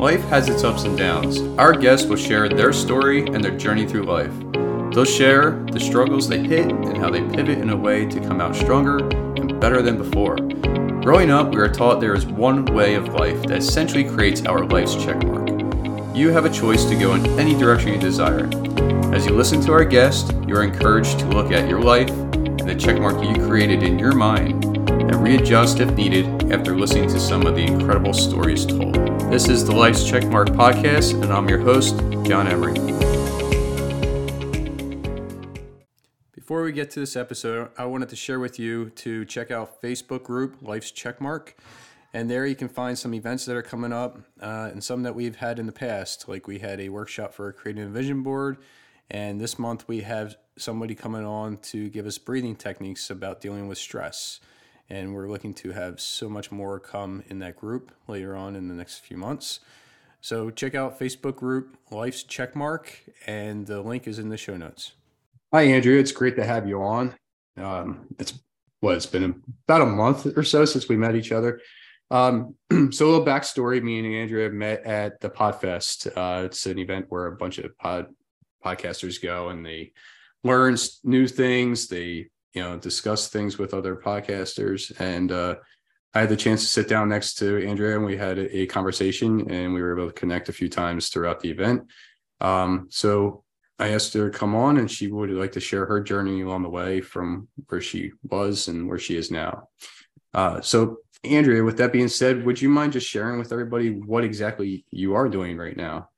Life has its ups and downs. Our guests will share their story and their journey through life. They'll share the struggles they hit and how they pivot in a way to come out stronger and better than before. Growing up, we are taught there is one way of life that essentially creates our life's checkmark. You have a choice to go in any direction you desire. As you listen to our guest, you are encouraged to look at your life and the checkmark you created in your mind and readjust if needed after listening to some of the incredible stories told. This is the Life's Checkmark podcast, and I'm your host, John Emery. Before we get to this episode, I wanted to share with you to check out Facebook group Life's Checkmark. And there you can find some events that are coming up uh, and some that we've had in the past. Like we had a workshop for creating a vision board. And this month we have somebody coming on to give us breathing techniques about dealing with stress. And we're looking to have so much more come in that group later on in the next few months. So check out Facebook group Life's Checkmark, and the link is in the show notes. Hi, Andrea. It's great to have you on. Um, it's what it's been about a month or so since we met each other. Um, so a little backstory: me and Andrea met at the Podfest. Uh, it's an event where a bunch of pod podcasters go and they learn new things. They you know discuss things with other podcasters, and uh, I had the chance to sit down next to Andrea, and we had a, conversation, and we were able to connect a few times throughout the event. Um, so I asked her to come on, and she would like to share her journey along the way from where she was and where she is now. Uh, so Andrea, with that being said, would you mind just sharing with everybody what exactly you are doing right now?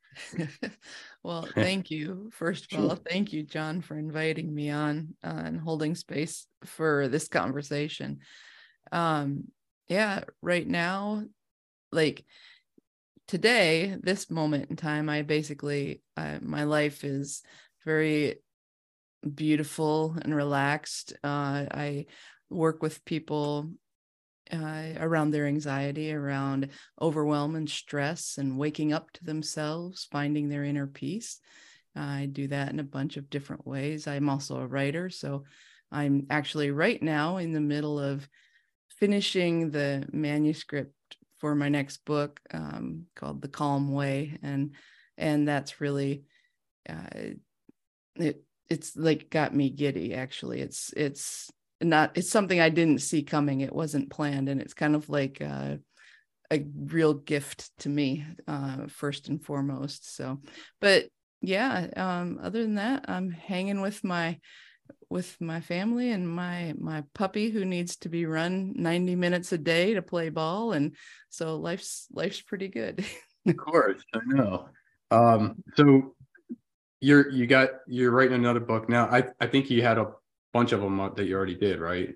well, thank you. First of all, thank you, John, for inviting me on uh, and holding space for this conversation. Um, yeah, right now, like today, this moment in time, I basically, uh, my life is very beautiful and relaxed. Uh, I work with people uh, around their anxiety, around overwhelm and stress, and waking up to themselves, finding their inner peace. I do that in a bunch of different ways. I'm also a writer, so I'm actually right now in the middle of finishing the manuscript for my next book um, called The Calm Way, and and that's really uh, it. It's like got me giddy. Actually, it's it's not it's something I didn't see coming. It wasn't planned, and it's kind of like uh, a real gift to me, uh, first and foremost. So, but yeah, um, other than that, I'm hanging with my with my family and my my puppy who needs to be run 90 minutes a day to play ball and so life's life's pretty good of course i know um so you're you got you're writing another book now i i think you had a bunch of them that you already did, right?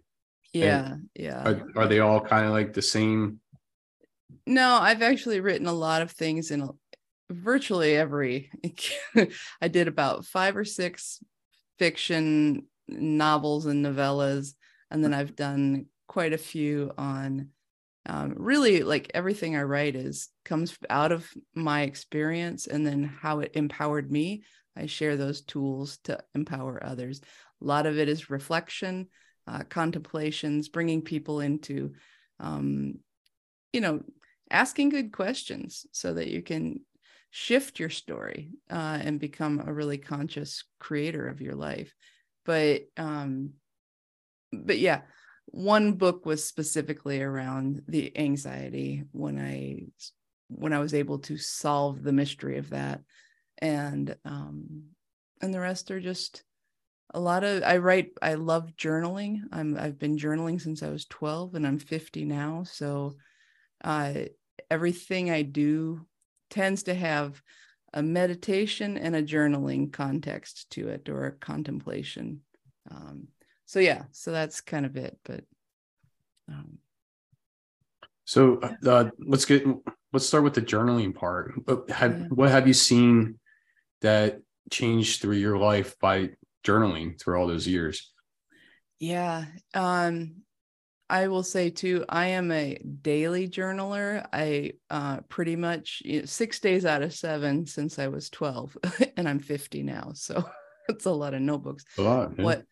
Yeah, and yeah. Are, are, they all kind of like the same? No, I've actually written a lot of things in virtually every. I did about five or six fiction novels and novellas, and then I've done quite a few on. Um, really, like everything I write is comes out of my experience, and then how it empowered me. I share those tools to empower others. A lot of it is reflection, uh, contemplations, bringing people into, um, you know, asking good questions so that you can shift your story uh, and become a really conscious creator of your life. But, um, but yeah, one book was specifically around the anxiety when I when I was able to solve the mystery of that, and um, and the rest are just a lot of i write i love journaling. I'm i've been journaling since i was 12 and i'm 50 now so uh, everything i do tends to have a meditation and a journaling context to it or a contemplation um, so yeah so that's kind of it but um, so uh, let's get let's start with the journaling part. Have, yeah. what have you seen that changed through your life by journaling through all those years? Yeah. Um, I will say too, I am a daily journaler. I uh, pretty much you know, six days out of seven since I was 12, and I'm 50 now. So it's a lot of notebooks. A lot. What,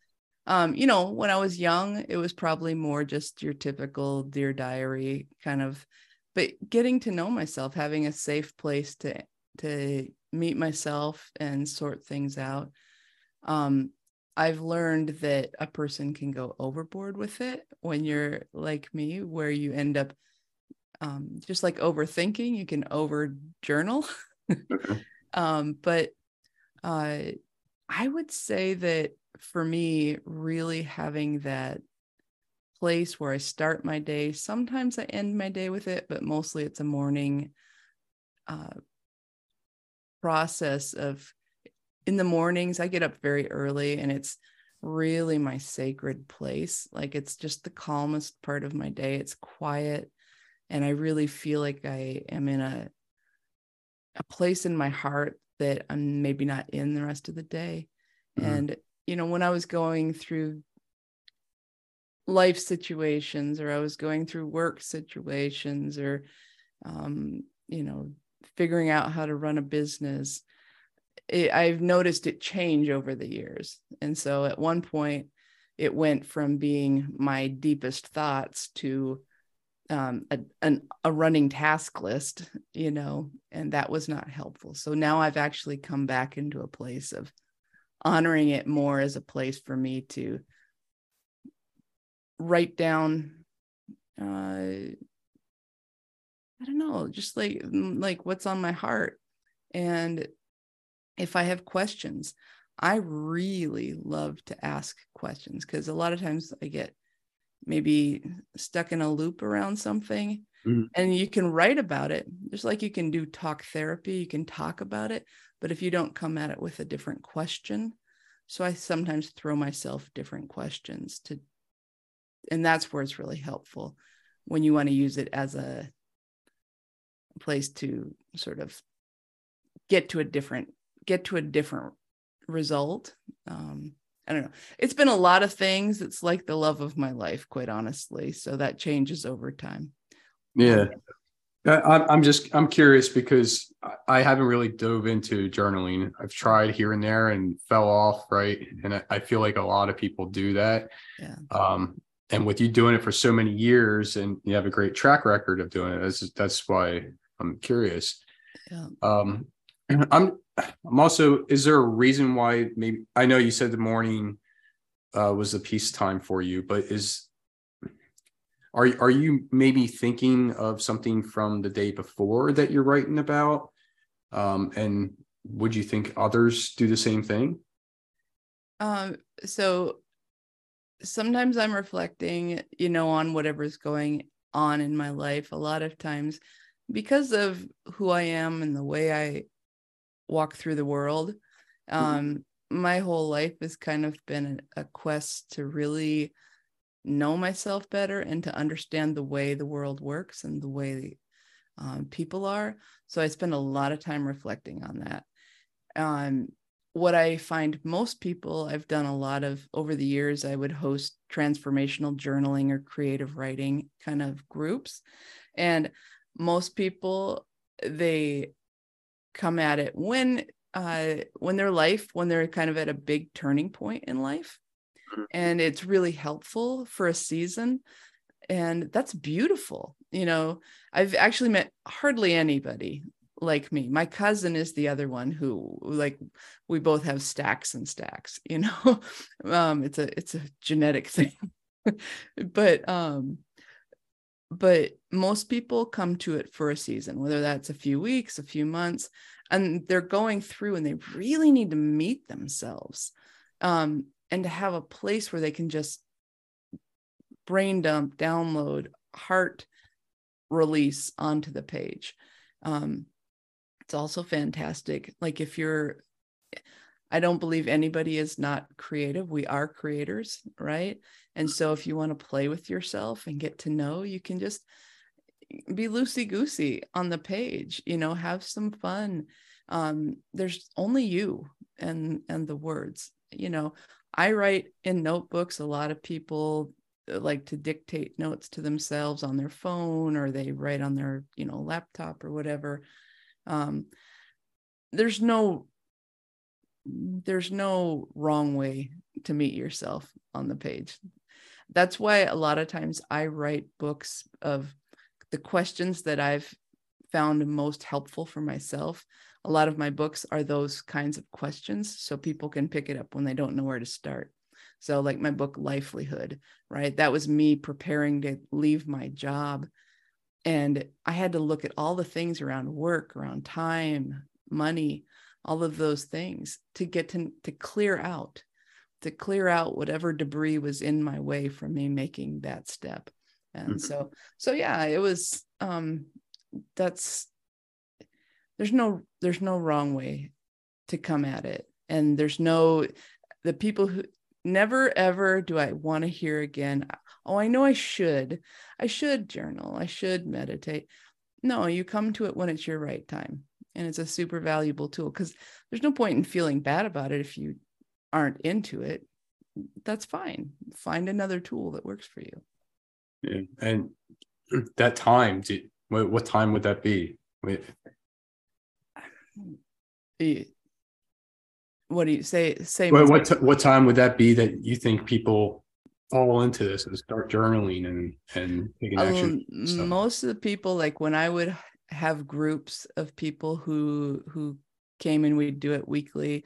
um, you know, when I was young, it was probably more just your typical Dear Diary kind of but getting to know myself having a safe place to to meet myself and sort things out um i've learned that a person can go overboard with it when you're like me where you end up um, just like overthinking you can over journal okay. um, but uh, i would say that for me really having that place where I start my day. Sometimes I end my day with it, but mostly it's a morning uh, process of in the mornings. I get up very early and it's really my sacred place. Like it's just the calmest part of my day. It's quiet. And I really feel like I am in a a place in my heart that I'm maybe not in the rest of the day. Mm-hmm. And, you know, when I was going through life situations or I was going through work situations or um, you know figuring out how to run a business it, I've noticed it change over the years. And so at one point it went from being my deepest thoughts to um, a, an, a running task list you know and that was not helpful. So now I've actually come back into a place of honoring it more as a place for me to write down uh i don't know just like like what's on my heart. And if i have questions i really love to ask questions because a lot of times i get maybe stuck in a loop around something mm-hmm. and you can write about it just like you can do talk therapy you can talk about it but if you don't come at it with a different question so i sometimes throw myself different questions to and that's where it's really helpful when you want to use it as a place to sort of get to a different get to a different result um i don't know. It's been a lot of things. It's like the love of my life quite honestly. So that changes over time. Yeah. I'm just i'm curious because i haven't really dove into journaling. I've tried here and there and fell off right? And i feel like a lot of people do that. Yeah. um and with you doing it for so many years and you have a great track record of doing it that's that's why i'm curious. Yeah. um i'm i'm also is there a reason why maybe i know you said the morning uh, was the peace time for you but is are are you maybe thinking of something from the day before that you're writing about um and would you think others do the same thing um so sometimes I'm reflecting, you know, on whatever's going on in my life. A lot of times, because of who I am and the way I walk through the world, um, mm-hmm. my whole life has kind of been a quest to really know myself better and to understand the way the world works and the way um, people are. So I spend a lot of time reflecting on that. Um, what I find most people, I've done a lot of over the years, I would host transformational journaling or creative writing kind of groups. And most people, they come at it when uh, when their life when they're kind of at a big turning point in life mm-hmm. and it's really helpful for a season and that's beautiful you know i've actually met hardly anybody like me. My cousin is the other one who like we both have stacks and stacks, you know. um it's a it's a genetic thing. but um but most people come to it for a season, whether that's a few weeks, a few months, and they're going through and they really need to meet themselves. Um and to have a place where they can just brain dump, download, heart release onto the page. Um, it's also fantastic. Like if you're, I don't believe anybody is not creative. We are creators, right? And so if you want to play with yourself and get to know, you can just be loosey goosey on the page, you know, have some fun. Um, there's only you and and the words, you know. I write in notebooks. A lot of people uh, like to dictate notes to themselves on their phone or they write on their, you know, laptop or whatever um, there's no there's no wrong way to meet yourself on the page that's why a lot of times i write books of the questions that I've found most helpful for myself. A lot of my books are those kinds of questions so people can pick it up when they don't know where to start. So, like my book, Livelihood, right? That was me preparing to leave my job. And I had to look at all the things around work, around time, money, all of those things to get to, to clear out, to clear out whatever debris was in my way from me making that step. And mm-hmm. so, so yeah, it was, um, that's, there's no, there's no wrong way to come at it. And there's no, the people who, never ever do I want to hear again, oh, I know I should. I should journal. I should meditate. No, you come to it when it's your right time. And it's a super valuable tool because there's no point in feeling bad about it if you aren't into it. That's fine. Find another tool that works for you. Yeah. And that time, what, what time would that be? what do you say? Say what what, t- what time would that be that you think people fall into this and start journaling and and taking action? Um, most of the people, like when I would have groups of people who who came and we'd do it weekly.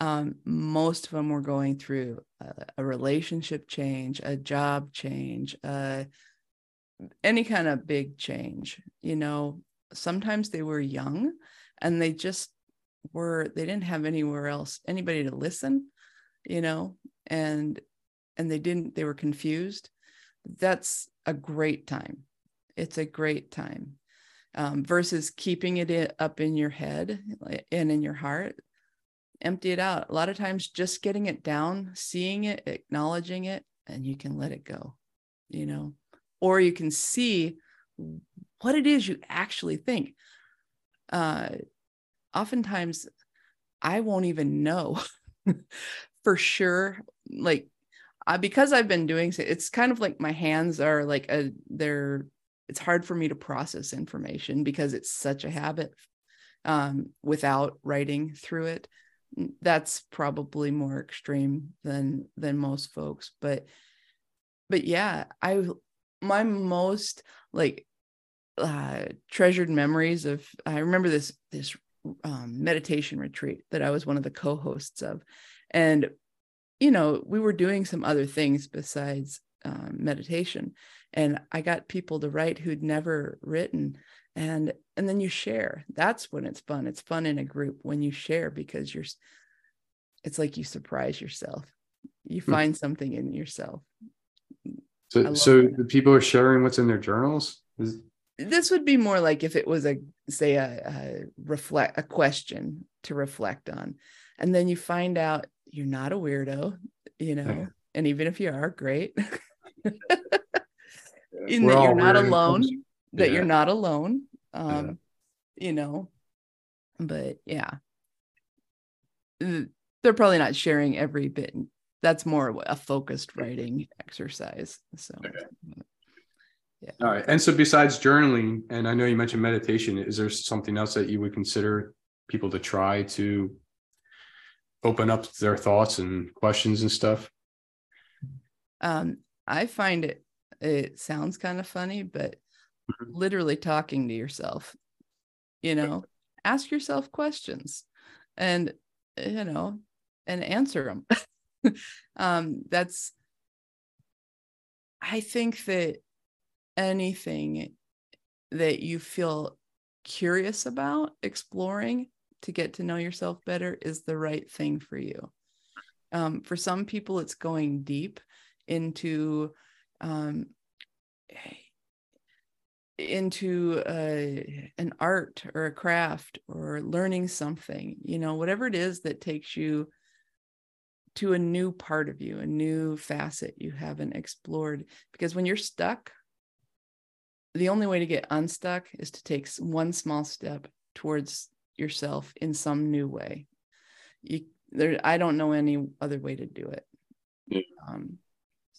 Um, most of them were going through a, a relationship change, a job change, uh, any kind of big change. You know, sometimes they were young and they just were they didn't have anywhere else anybody to listen you know and and they didn't they were confused that's a great time it's a great time um, versus keeping it up in your head and in your heart empty it out. A lot of times just getting it down seeing it acknowledging it and you can let it go you know? Or you can see what it is you actually think. Uh oftentimes I won't even know for sure. Like, I, because I've been doing it's kind of like my hands are like a, they're, it's hard for me to process information because it's such a habit um, without writing through it. That's probably more extreme than than most folks, but but yeah, I my most like uh, treasured memories of I remember this this um, meditation retreat that I was one of the co-hosts of, and you know we were doing some other things besides um, meditation, and I got people to write who'd never written, and and then you share. That's when it's fun. It's fun in a group when you share because you're. It's like you surprise yourself. You hmm. find something in yourself. So, so that. the people are sharing what's in their journals. Is this would be more like if it was a say a, a, reflect a question to reflect on and then you find out you're not a weirdo you know yeah. and even if you are great in that you're not alone that you're not alone um yeah. you know but yeah they're probably not sharing every bit that's more a focused writing exercise so okay. Yeah. All right. And so besides journaling, and I know you mentioned meditation, is there something else that you would consider people to try to open up their thoughts and questions and stuff? Um, I find it it sounds kind of funny, but mm-hmm. literally talking to yourself, you know, ask yourself questions and you know, and answer them. um, that's I think that anything that you feel curious about exploring to get to know yourself better is the right thing for you. Um, for some people, it's going deep into um, into uh, an art or a craft or learning something. You know, whatever it is that takes you to a new part of you, a new facet you haven't explored. Because when you're stuck the only way to get unstuck is to take one small step towards yourself in some new way. You there I don't know any other way to do it. Um,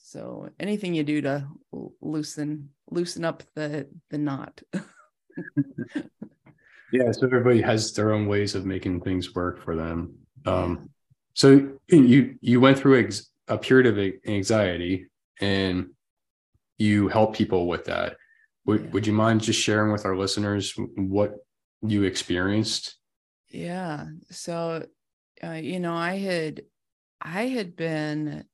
so anything you do to loosen loosen up the the knot. yeah, so everybody has their own ways of making things work for them. Um, so you you went through ex- a period of anxiety and you help people with that Would, Yeah. would you mind just sharing with our listeners what you experienced? Yeah. So, uh, you know, I had, I had been,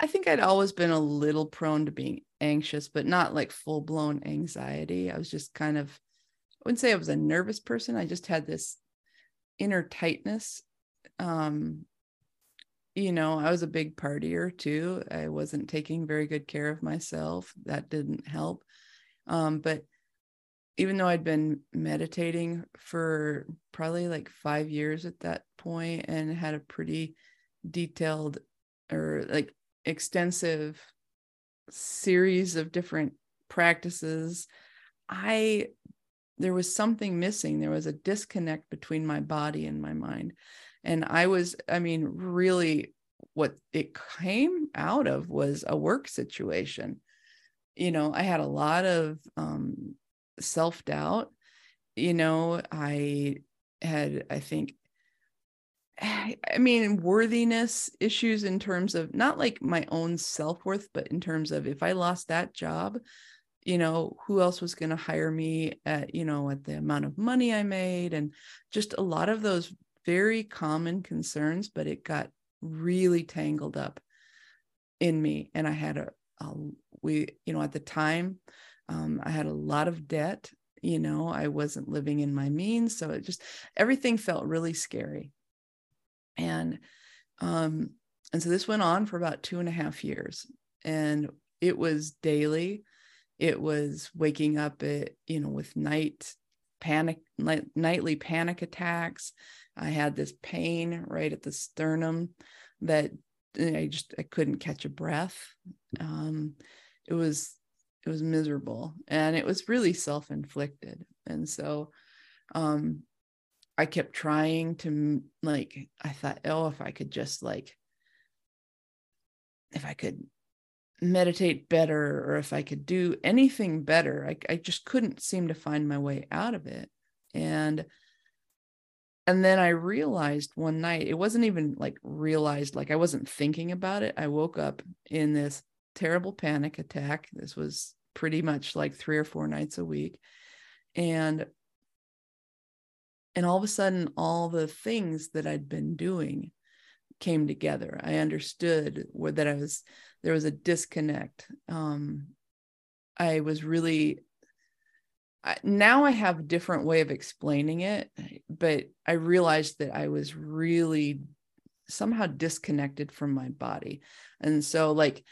I- think I'd always been a little prone to being anxious, but not like full blown anxiety. I was just kind of, I wouldn't say I was a nervous person. I just had this inner tightness. Um, you know, I was a big partier too. I wasn't taking very good care of myself. That didn't help. Um, but even though I'd been meditating for probably like five years at that point and had a pretty detailed or like extensive series of different practices, I there was something missing. There was a disconnect between my body and my mind. And I was, I mean, really what it came out of was a work situation. You know, I had a lot of um, self doubt. You know, I had, I think, I mean, worthiness issues in terms of not like my own self worth, but in terms of if I lost that job, you know, who else was going to hire me at, you know, at the amount of money I made and just a lot of those very common concerns, but it got really tangled up in me. And I had a, a we, you know, at the time, um, I had a lot of debt. You know, I wasn't living in my means. So it just, everything felt really scary. And, um, and so this went on for about two and a half years. And it was daily. It was waking up at, you know, with night panic, night, nightly panic attacks. I had this pain right at the sternum that I just I couldn't catch a breath. Um, it was it was miserable and it was really self-inflicted. And so um, I kept trying to like I thought, oh, if I could just like if I could meditate better or if I could do anything better, I, I just couldn't seem to find my way out of it. And and then I realized one night, it wasn't even like realized, like I wasn't thinking about it. I woke up in this terrible panic attack. This was pretty much like three or four nights a week. And and all of a sudden, all the things that I'd been doing came together. I understood where that I was there was a disconnect. Um, I was really I, now I have a different way of explaining it, but I realized that I was really somehow disconnected from my body. And so like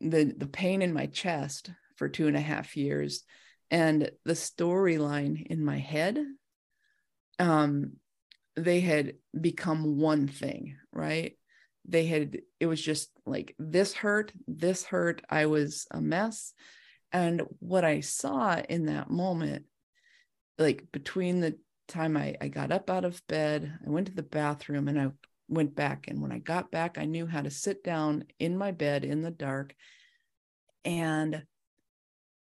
the the pain in my chest for two and a half years and the storyline in my head, um, they had become one thing, right? They had, it was just like this hurt, this hurt, I was a mess and what I saw in that moment, like between the time I, I got up out of bed, I went to the bathroom and I went back. And when I got back, I knew how to sit down in my bed in the dark and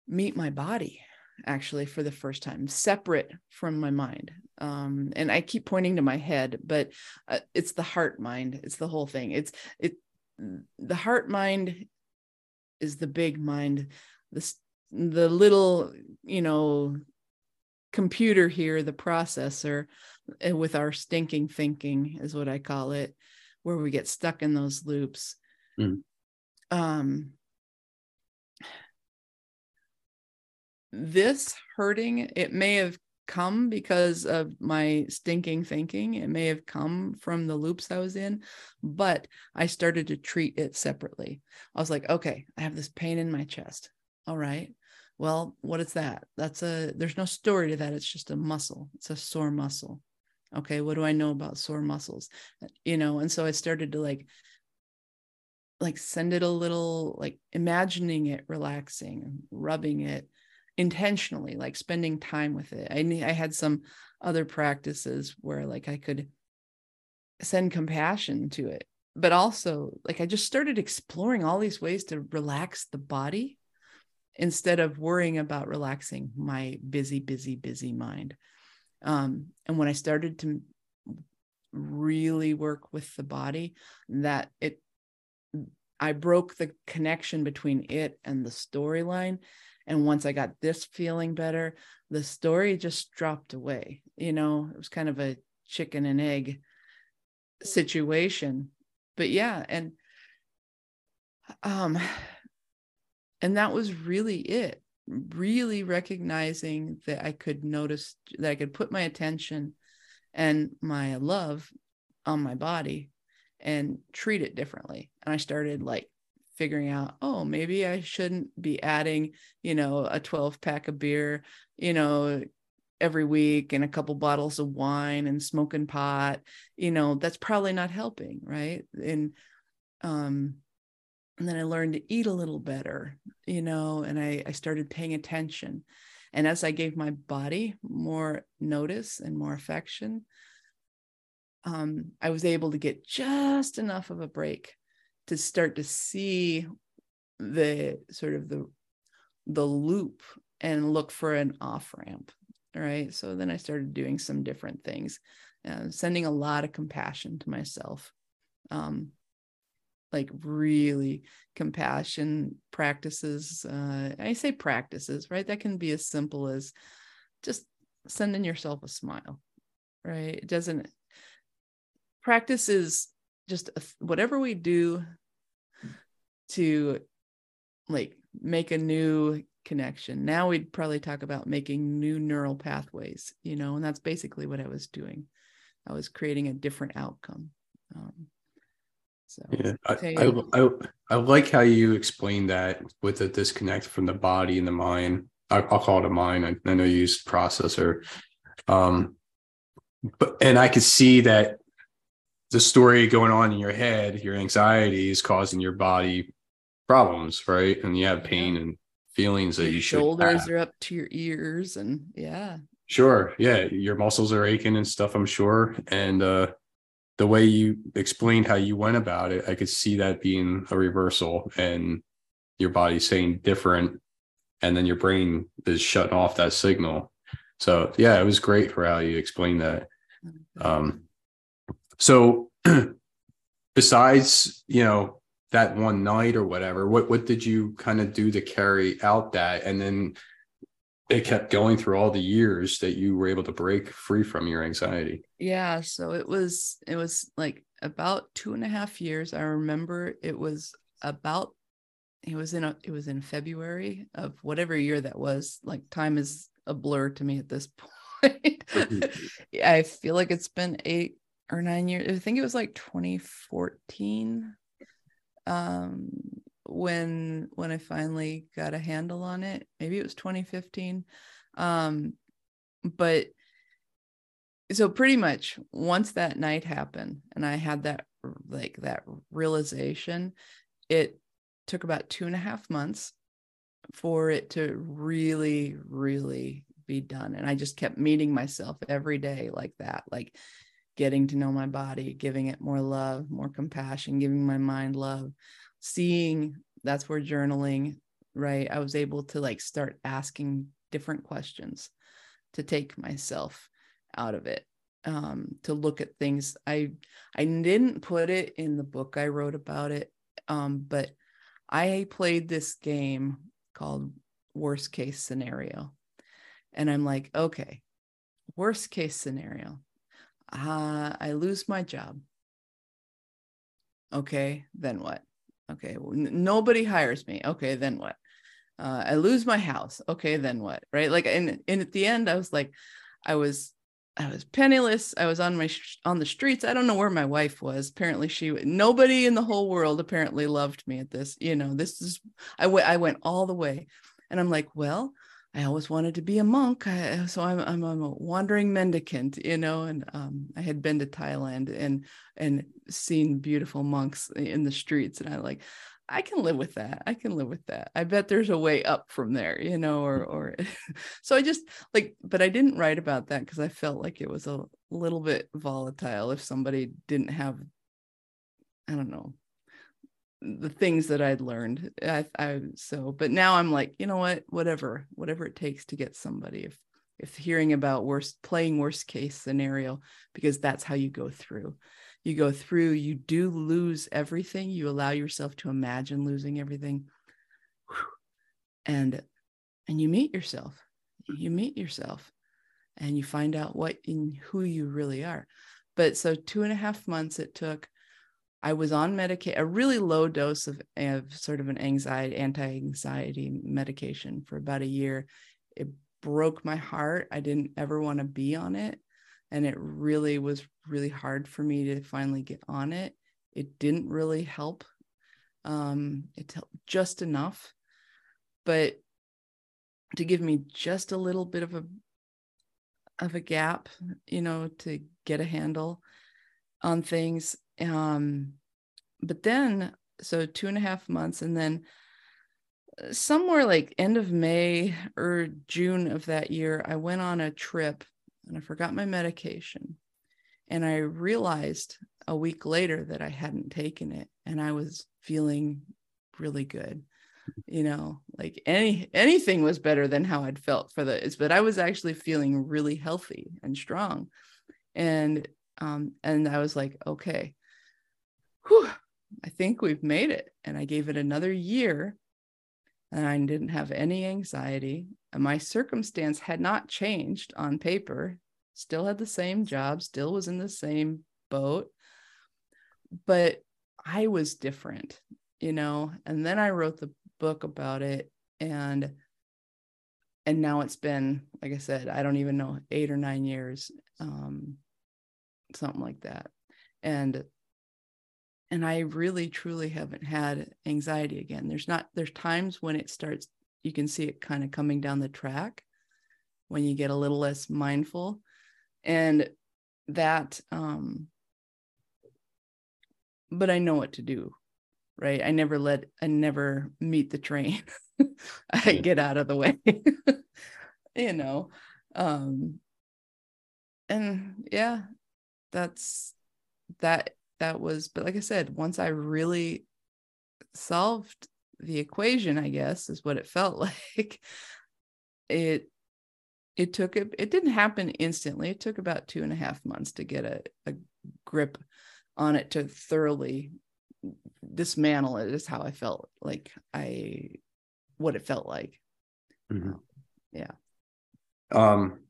meet my body actually for the first time, separate from my mind. Um, and I keep pointing to my head, but uh, it's the heart mind. It's the whole thing. It's it. The heart mind is the big mind the the little you know computer here the processor with our stinking thinking is what i call it where we get stuck in those loops Mm. um this hurting it may have come because of my stinking thinking. It may have come from the loops i was in but i started to treat it separately. I was like okay i have this pain in my chest. All right. Well what is that? That's a there's no story to that. It's just a muscle. It's a sore muscle. Okay what do i know about sore muscles? You know and so i started to like like send it a little like imagining it relaxing rubbing it intentionally like spending time with it i i had some other practices where like i could send compassion to it but also like i just started exploring all these ways to relax the body instead of worrying about relaxing my busy, busy, busy mind. Um, and when I started to really work with the body, that it, I broke the connection between it and the storyline. And once I got this feeling better, the story just dropped away. You know, it was kind of a chicken and egg situation. But yeah, and um and that was really it. Really recognizing that I could notice that I could put my attention and my love on my body and treat it differently. And I started like figuring out, oh, maybe I shouldn't be adding, you know, a 12 pack of beer, you know, every week and a couple bottles of wine and smoking pot, you know, that's probably not helping, right? And um and then I learned to eat a little better, you know, and I, I started paying attention. And as I gave my body more notice and more affection, um, I was able to get just enough of a break to start to see the sort of the the loop and look for an off ramp right? So then i started doing some different things uh, sending a lot of compassion to myself um, like really compassion practices uh, i say practices right? That can be as simple as just sending yourself a smile right? It doesn't practice is just whatever we do to like make a new connection. Now we'd probably talk about making new neural pathways, you know, and that's basically what I was doing. I was creating a different outcome. Um, so yeah, I, I, I, I, like how you explain that with the disconnect from the body and the mind. I, will call it a mind. I, I know you used processor. Um, but and I could see that the story going on in your head, your anxiety is causing your body problems, right? And you have pain and feelings that your you should. Shoulders have. are up to your ears, and yeah. Sure. Yeah. Your muscles are aching and stuff, I'm sure. And uh, the way you explained how you went about it, I could see that being a reversal and your body saying different. And then your brain is shutting off that signal. So, yeah, it was great for how you explained that. Um, so besides, you know, that one night or whatever, what what did you kind of do to carry out that? And then it kept going through all the years that you were able to break free from your anxiety. Yeah. So it was it was like about two and a half years. I remember it was about it was in a it was in February of whatever year that was. Like time is a blur to me at this point. Mm-hmm. I feel like it's been eight or nine years. I think it was like 2014 um, when when I finally got a handle on it. Maybe it was 2015. Um, but so pretty much once that night happened and I had that like that realization, it took about two and a half months for it to really, really be done. And I just kept meeting myself every day like that. Like getting to know my body, giving it more love, more compassion, giving my mind love, seeing that's where journaling, right? I was able to like start asking different questions to take myself out of it. Um, to look at things. I I didn't put it in the book I wrote about it, um, but I played this game called Worst Case Scenario. And I'm like, okay, worst case scenario uh, I lose my job. Okay, then what? Okay, well, n- nobody hires me. Okay, then what? Uh, I lose my house. Okay, then what? Right? Like, and, and at the end, I was like, I was, I was penniless. I was on my sh- on the streets. I don't know where my wife was. Apparently, she nobody in the whole world apparently loved me at this. You know, this is I went I went all the way, and I'm like, well, I always wanted to be a monk. I, so I'm, I'm, I'm a wandering mendicant, you know, and um, I had been to Thailand and, and seen beautiful monks in the streets. And I like, I can live with that. I can live with that. I bet there's a way up from there, you know, or, or, so I just like, but I didn't write about that because I felt like it was a little bit volatile if somebody didn't have, I don't know, the things that I'd learned. I, I so, but now I'm like, you know what, whatever, whatever it takes to get somebody. If if hearing about worst playing worst case scenario, because that's how you go through. You go through. You do lose everything. You allow yourself to imagine losing everything, and and you meet yourself you meet yourself and you find out what in who you really are but so two and a half months it took i was on medication a really low dose of, of sort of an anxiety anti-anxiety medication for about a year. It broke my heart. I didn't ever want to be on it and it really was really hard for me to finally get on it. It didn't really help. Um it helped just enough but to give me just a little bit of a of a gap you know to get a handle on things um but then so two and a half months and then uh, somewhere like end of may or june of that year i went on a trip and i forgot my medication. And i realized a week later that i hadn't taken it and i was feeling really good you know like any anything was better than how i'd felt for the but i was actually feeling really healthy and strong. And um and i was like okay whew, i think we've made it. And i gave it another year and i didn't have any anxiety. And my circumstance had not changed on paper. Still had the same job still was in the same boat but i was different you know? And then i wrote the book about it and and now it's been like i said i don't even know eight or nine years um something like that. And and i really truly haven't had anxiety again. There's not there's times when it starts you can see it kind of coming down the track when you get a little less mindful and that um but i know what to do right? I never let i never meet the train. I get out of the way you know? Um and yeah that's that that was but like i said once i really solved the equation i guess is what it felt like it it took it it didn't happen instantly it took about two and a half months to get a, a grip on it to thoroughly dismantle it is how I felt like I what it felt like. Mm-hmm. Um, yeah. Um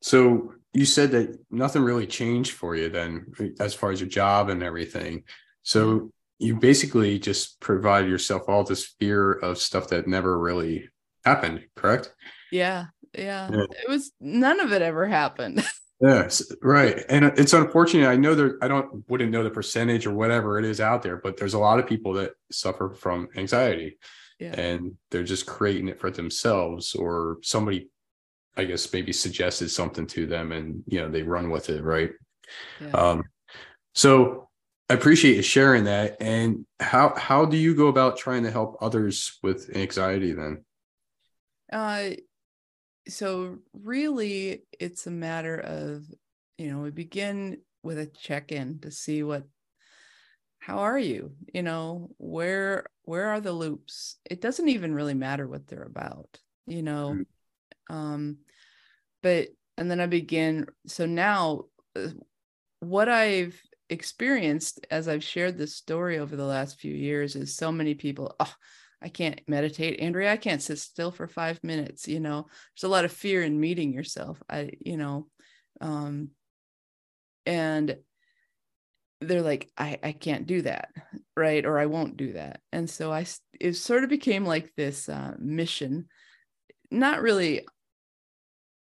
so you said that nothing really changed for you then as far as your job and everything. So mm-hmm. you basically just provide yourself all this fear of stuff that never really happened, correct? Yeah. Yeah. yeah. It was none of it ever happened. Yes, right. And it's unfortunate. I know there I don't wouldn't know the percentage or whatever it is out there, but there's a lot of people that suffer from anxiety. Yeah. And they're just creating it for themselves or somebody I guess maybe suggested something to them and you know they run with it, right? Yeah. Um so I appreciate you sharing that. And how how do you go about trying to help others with anxiety then? Uh so really it's a matter of you know we begin with a check-in to see what how are you you know where where are the loops it doesn't even really matter what they're about you know mm-hmm. um but and then i begin so now uh, what i've experienced as i've shared this story over the last few years is so many people oh I can't meditate. Andrea, I can't sit still for five minutes. You know, there's a lot of fear in meeting yourself. I, you know, um, and they're like, I, I can't do that. Right. Or I won't do that. And so I, it sort of became like this uh, mission, not really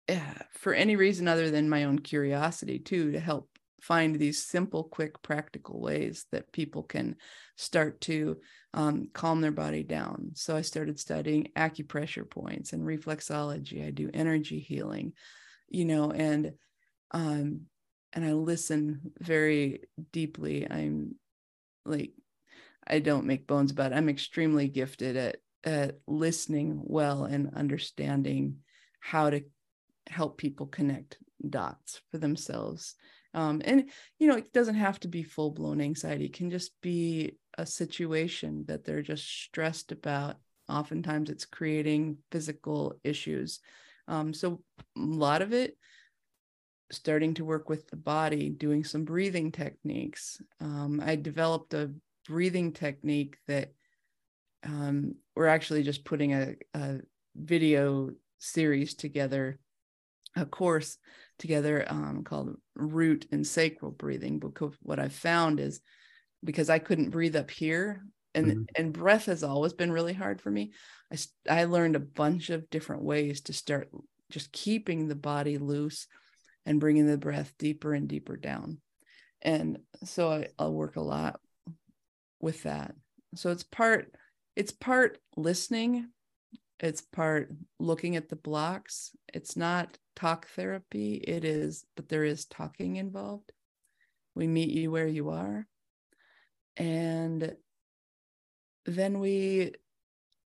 uh, for any reason other than my own curiosity too, to help find these simple, quick, practical ways that people can start to um, calm their body down. So I started studying acupressure points and reflexology. I do energy healing, you know, and um, and I listen very deeply. I'm like, I don't make bones about it. I'm extremely gifted at at listening well and understanding how to help people connect dots for themselves. Um, and you know it doesn't have to be full blown anxiety. It can just be a situation that they're just stressed about. Oftentimes it's creating physical issues. Um, so a lot of it starting to work with the body doing some breathing techniques. Um, i developed a breathing technique that um, we're actually just putting a, a video series together, a course together um, called Root and Sacral Breathing. Because what I found is because I couldn't breathe up here, and mm-hmm. and breath has always been really hard for me. I I learned a bunch of different ways to start just keeping the body loose and bringing the breath deeper and deeper down. And so I, I'll work a lot with that. So it's part it's part listening it's part looking at the blocks it's not talk therapy it is but there is talking involved. We meet you where you are. And then we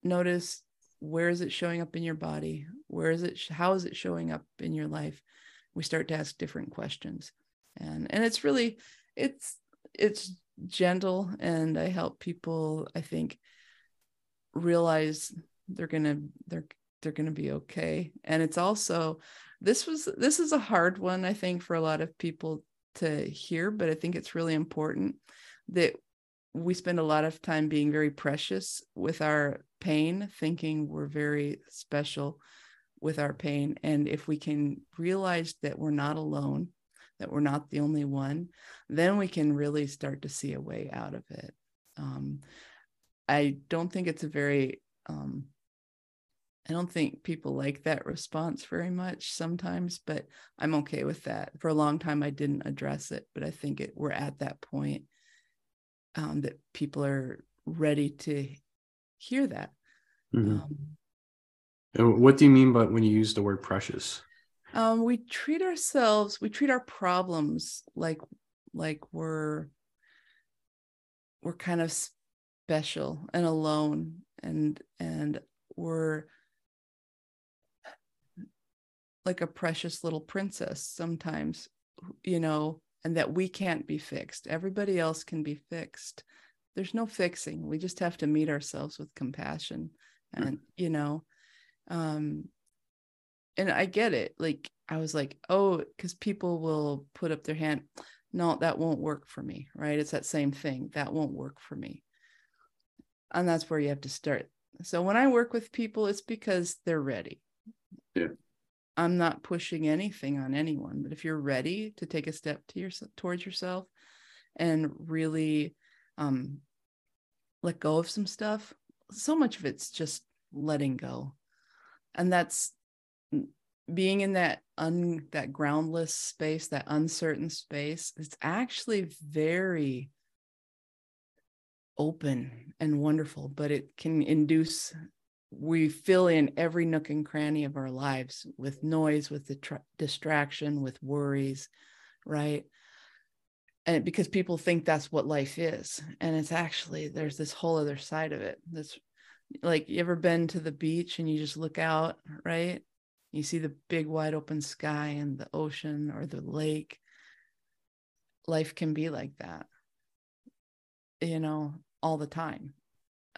notice where is it showing up in your body? Where is it how is it showing up in your life? We start to ask different questions. And and it's really it's it's gentle and i help people i think realize they're gonna they're they're gonna be okay. And it's also this was this is a hard one i think for a lot of people to hear but i think it's really important that we spend a lot of time being very precious with our pain thinking we're very special with our pain. And if we can realize that we're not alone that we're not the only one then we can really start to see a way out of it. Um, I don't think it's a very um, I don't think people like that response very much sometimes, but I'm okay with that. For a long time, I didn't address it, but I think it, we're at that point um, that people are ready to hear that. Mm-hmm. Um, and what do you mean by when you use the word precious? Um, we treat ourselves, we treat our problems like like we're we're kind of special and alone and and we're like a precious little princess sometimes you know and that we can't be fixed. Everybody else can be fixed. There's no fixing. We just have to meet ourselves with compassion and you know um and i get it. Like i was like oh because people will put up their hand. No that won't work for me right? It's that same thing. That won't work for me. And that's where you have to start. So when i work with people it's because they're ready. Yeah i'm not pushing anything on anyone but if you're ready to take a step to your towards yourself and really um let go of some stuff so much of it's just letting go. And that's being in that un that groundless space that uncertain space it's actually very open and wonderful, but it can induce we fill in every nook and cranny of our lives with noise, with the tra- distraction, with worries, right? And because people think that's what life is, and it's actually there's this whole other side of it. That's like you ever been to the beach and you just look out, right? You see the big wide open sky and the ocean or the lake. Life can be like that. You know, all the time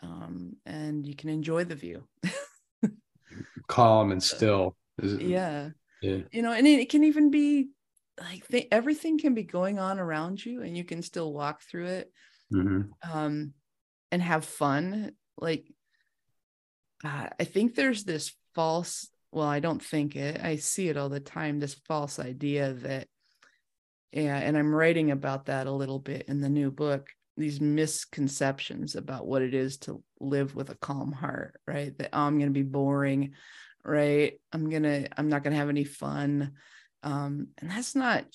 um, and you can enjoy the view. Calm and still yeah. Yeah. You know and it can even be like th- everything can be going on around you and you can still walk through it mm-hmm. um, and have fun. Like uh, i think there's this false well i don't think it i see it all the time this false idea that yeah and i'm writing about that a little bit in the new book these misconceptions about what it is to live with a calm heart right? That oh, i'm going to be boring right? I'm going to i'm not going to have any fun um, and that's not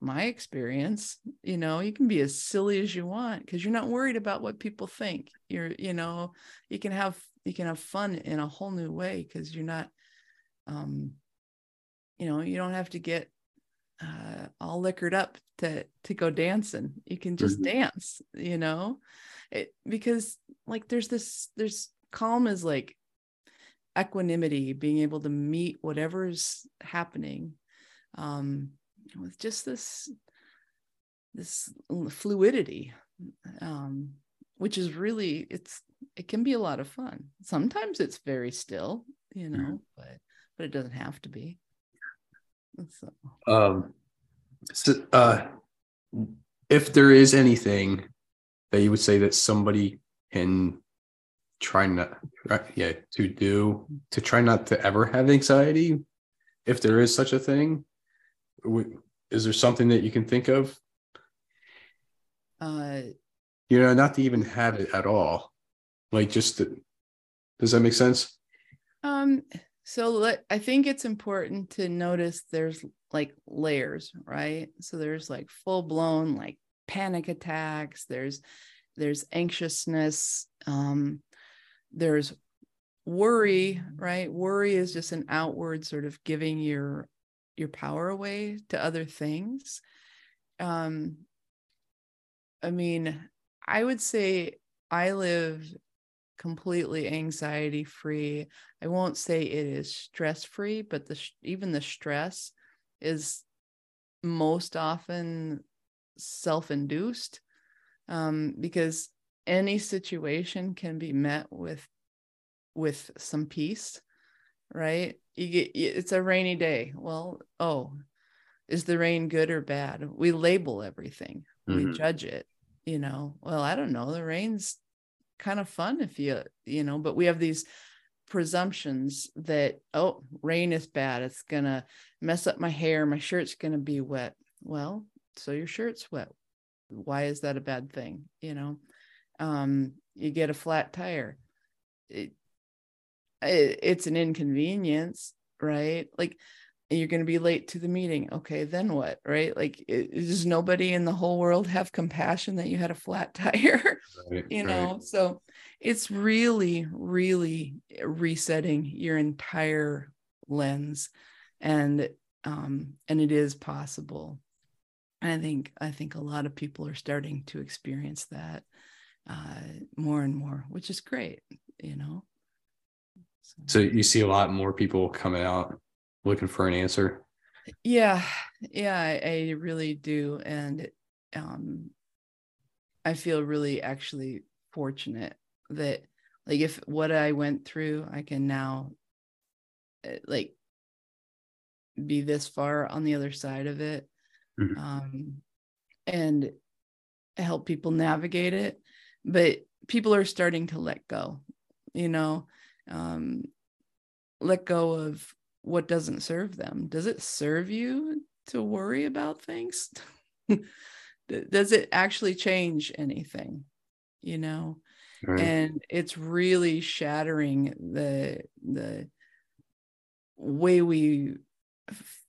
my experience you know? You can be as silly as you want because you're not worried about what people think. You're you know you can have you can have fun in a whole new way because you're not um you know you don't have to get uh, all liquored up to to go dancing. You can just mm-hmm. dance, you know, it, because like there's this there's calm is like equanimity, being able to meet whatever's happening um, with just this this fluidity, um, which is really it's it can be a lot of fun. Sometimes it's very still, you know, mm-hmm. but but it doesn't have to be. So. Um, so, uh, if there is anything that you would say that somebody can try not yeah to do to try not to ever have anxiety if there is such a thing is there something that you can think of uh you know not to even have it at all like just to, does that make sense um so let, i think it's important to notice there's like layers right? So there's like full blown like panic attacks there's there's anxiousness um there's worry right? Worry is just an outward sort of giving your your power away to other things. Um i mean i would say i live completely anxiety free i won't say it is stress free but the even the stress is most often self-induced um, because any situation can be met with with some peace right? You get it's a rainy day. Well oh is the rain good or bad? We label everything. Mm-hmm. we judge it you know? Well i don't know. The rain's kind of fun if you you know but we have these presumptions that oh rain is bad it's gonna mess up my hair my shirt's gonna be wet. Well so your shirt's wet. Why is that a bad thing you know? Um you get a flat tire. It, it it's an inconvenience right? Like you're going to be late to the meeting. Okay then what right? Like it, does nobody in the whole world have compassion that you had a flat tire? Right, you know right. so it's really really resetting your entire lens and um and it is possible. And i think i think a lot of people are starting to experience that uh more and more which is great you know? So, so you see a lot more people coming out looking for an answer? Yeah yeah i, I really do. And um i feel really actually fortunate that like if what i went through i can now eh, like be this far on the other side of it mm-hmm. um and help people navigate it. But people are starting to let go you know um let go of what doesn't serve them? Does it serve you to worry about things? Does it actually change anything you know? Right. and it's really shattering the the way we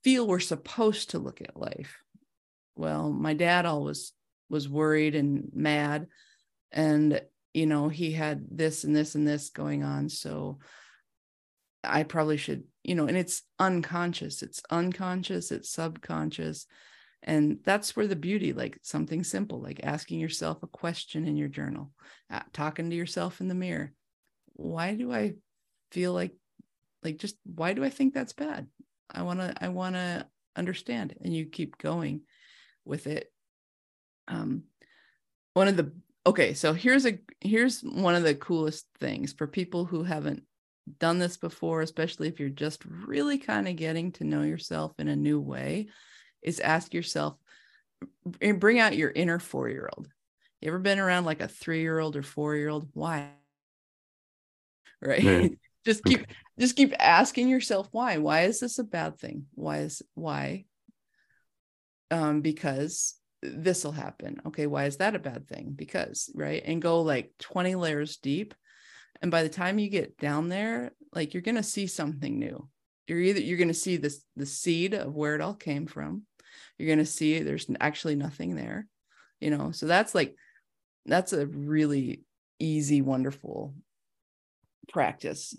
feel we're supposed to look at life. Well my dad always was worried and mad and you know he had this and this and this going on so i probably should you know and it's unconscious it's unconscious it's subconscious. And that's where the beauty like something simple like asking yourself a question in your journal talking to yourself in the mirror. Why do i feel like like just why do i think that's bad? I want to i want to understand and you keep going with it. Um one of the okay so here's a here's one of the coolest things for people who haven't done this before, especially if you're just really kind of getting to know yourself in a new way, is ask yourself and bring out your inner four year old. You ever been around like a three year old or four year old? Why? Right. Yeah. just keep just keep asking yourself why. Why is this a bad thing? Why is why? Um, because this will happen. Okay, why is that a bad thing? Because, right? And go like 20 layers deep and by the time you get down there like you're going to see something new. You're either you're going to see this the seed of where it all came from. You're going to see there's actually nothing there you know? So that's like that's a really easy wonderful practice.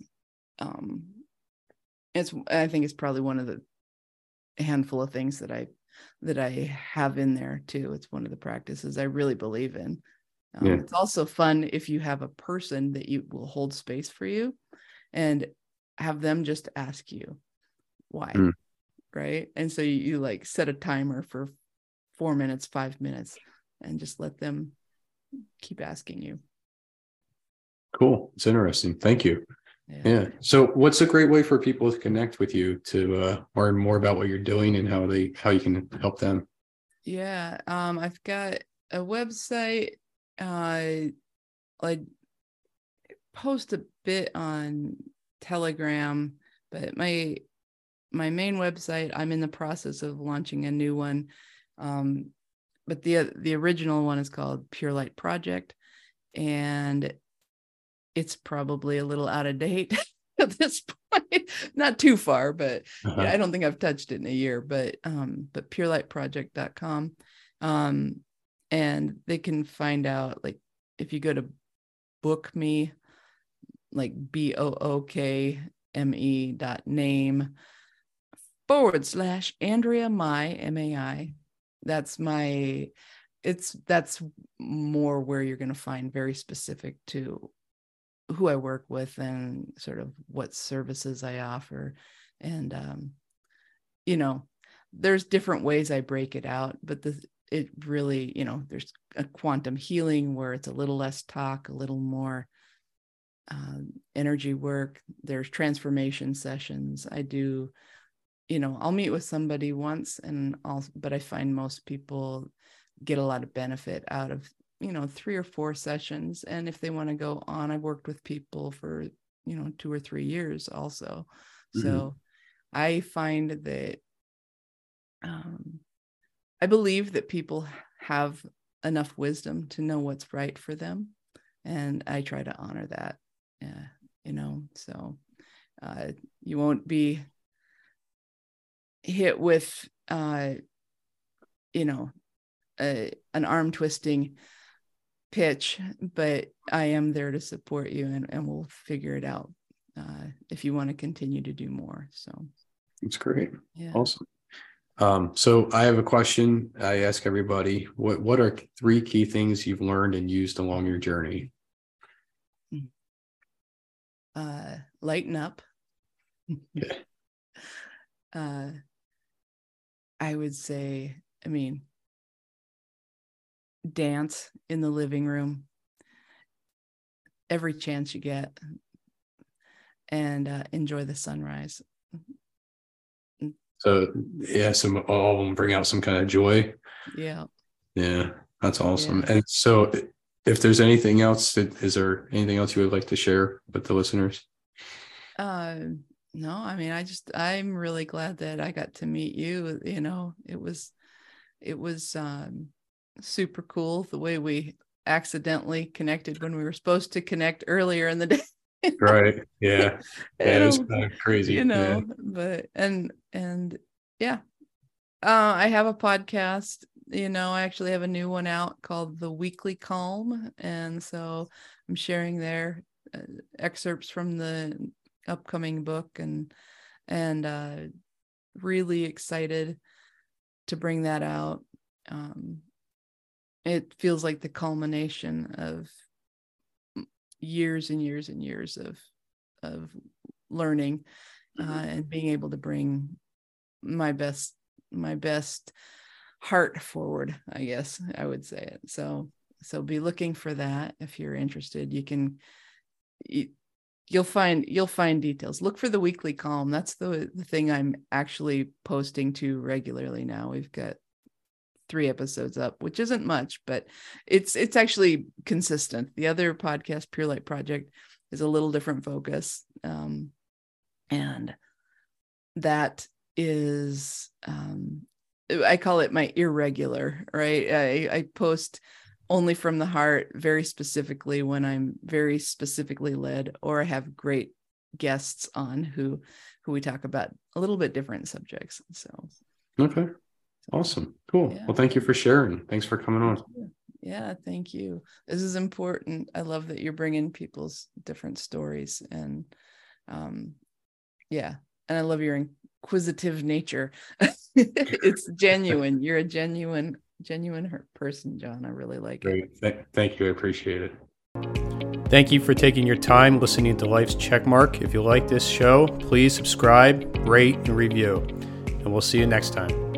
Um it's i think it's probably one of the handful of things that i that i have in there too. It's one of the practices i really believe in um, yeah. It's also fun if you have a person that you will hold space for you and have them just ask you why. Mm. Right. And so you, you like set a timer for four minutes, five minutes, and just let them keep asking you. Cool. It's interesting. Thank you. Yeah. yeah. So what's a great way for people to connect with you to uh, learn more about what you're doing and how they how you can help them? Yeah. Um, I've got a website uh like post a bit on Telegram, but my my main website, I'm in the process of launching a new one. Um, but the the original one is called Pure Light Project, and it's probably a little out of date at this point. Not too far, but uh-huh. yeah, I don't think I've touched it in a year. But um, but purelightproject.com. Um, and they can find out like if you go to book me, like B O O K M E dot name forward slash Andrea Mai M A I. That's my it's that's more where you're going to find very specific to who I work with and sort of what services I offer. And, um, you know, there's different ways I break it out, but the, it really, you know, there's a quantum healing where it's a little less talk, a little more uh, energy work. There's transformation sessions. I do, you know, I'll meet with somebody once and I'll, but I find most people get a lot of benefit out of you know three or four sessions and if they want to go on i've worked with people for you know two or three years also mm-hmm. so i find that um, i believe that people have enough wisdom to know what's right for them and i try to honor that yeah you know so uh, you won't be hit with uh, you know a, an arm twisting pitch, but I am there to support you and, and we'll figure it out uh, if you want to continue to do more. So it's great. Yeah. Awesome. Um, so I have a question I ask everybody. What what are three key things you've learned and used along your journey? Hmm. Uh, lighten up. Yeah. uh, I would say, I mean, dance in the living room every chance you get and uh, enjoy the sunrise. So yeah, some all of them bring out some kind of joy. Yeah. Yeah, that's awesome. Yeah. And so, if there's anything else, is there anything else you would like to share with the listeners? Uh, no, I mean, I just I'm really glad that I got to meet you. You know, it was, it was um, super cool the way we accidentally connected when we were supposed to connect earlier in the day. Right. Yeah. Yeah. It's kind of crazy. You know, yeah. but and and yeah. Uh, I have a podcast. You know, I actually have a new one out called The Weekly Calm. And so I'm sharing there uh, excerpts from the upcoming book and and uh really excited to bring that out. Um it feels like the culmination of years and years and years of of learning uh, mm-hmm. and being able to bring my best my best heart forward i guess i would say it. So so be looking for that if you're interested. You can you, you'll find you'll find details. Look for the weekly calm that's the, the thing i'm actually posting to regularly now. We've got three episodes up, which isn't much, but it's it's actually consistent. The other podcast, Pure Light Project, is a little different focus, um, and that is um, I call it my irregular. Right, I, I post only from the heart, very specifically when I'm very specifically led, or I have great guests on who who we talk about a little bit different subjects. So okay. Awesome. Cool. Yeah. Well, thank you for sharing. Thanks for coming on. Yeah, thank you. This is important. I love that you're bringing people's different stories and um yeah, and I love your inquisitive nature. it's genuine. You're a genuine genuine person, John. I really like Great. it. Th- thank you. I appreciate it. Thank you for taking your time listening to Life's Checkmark. If you like this show, please subscribe, rate, and review. And we'll see you next time.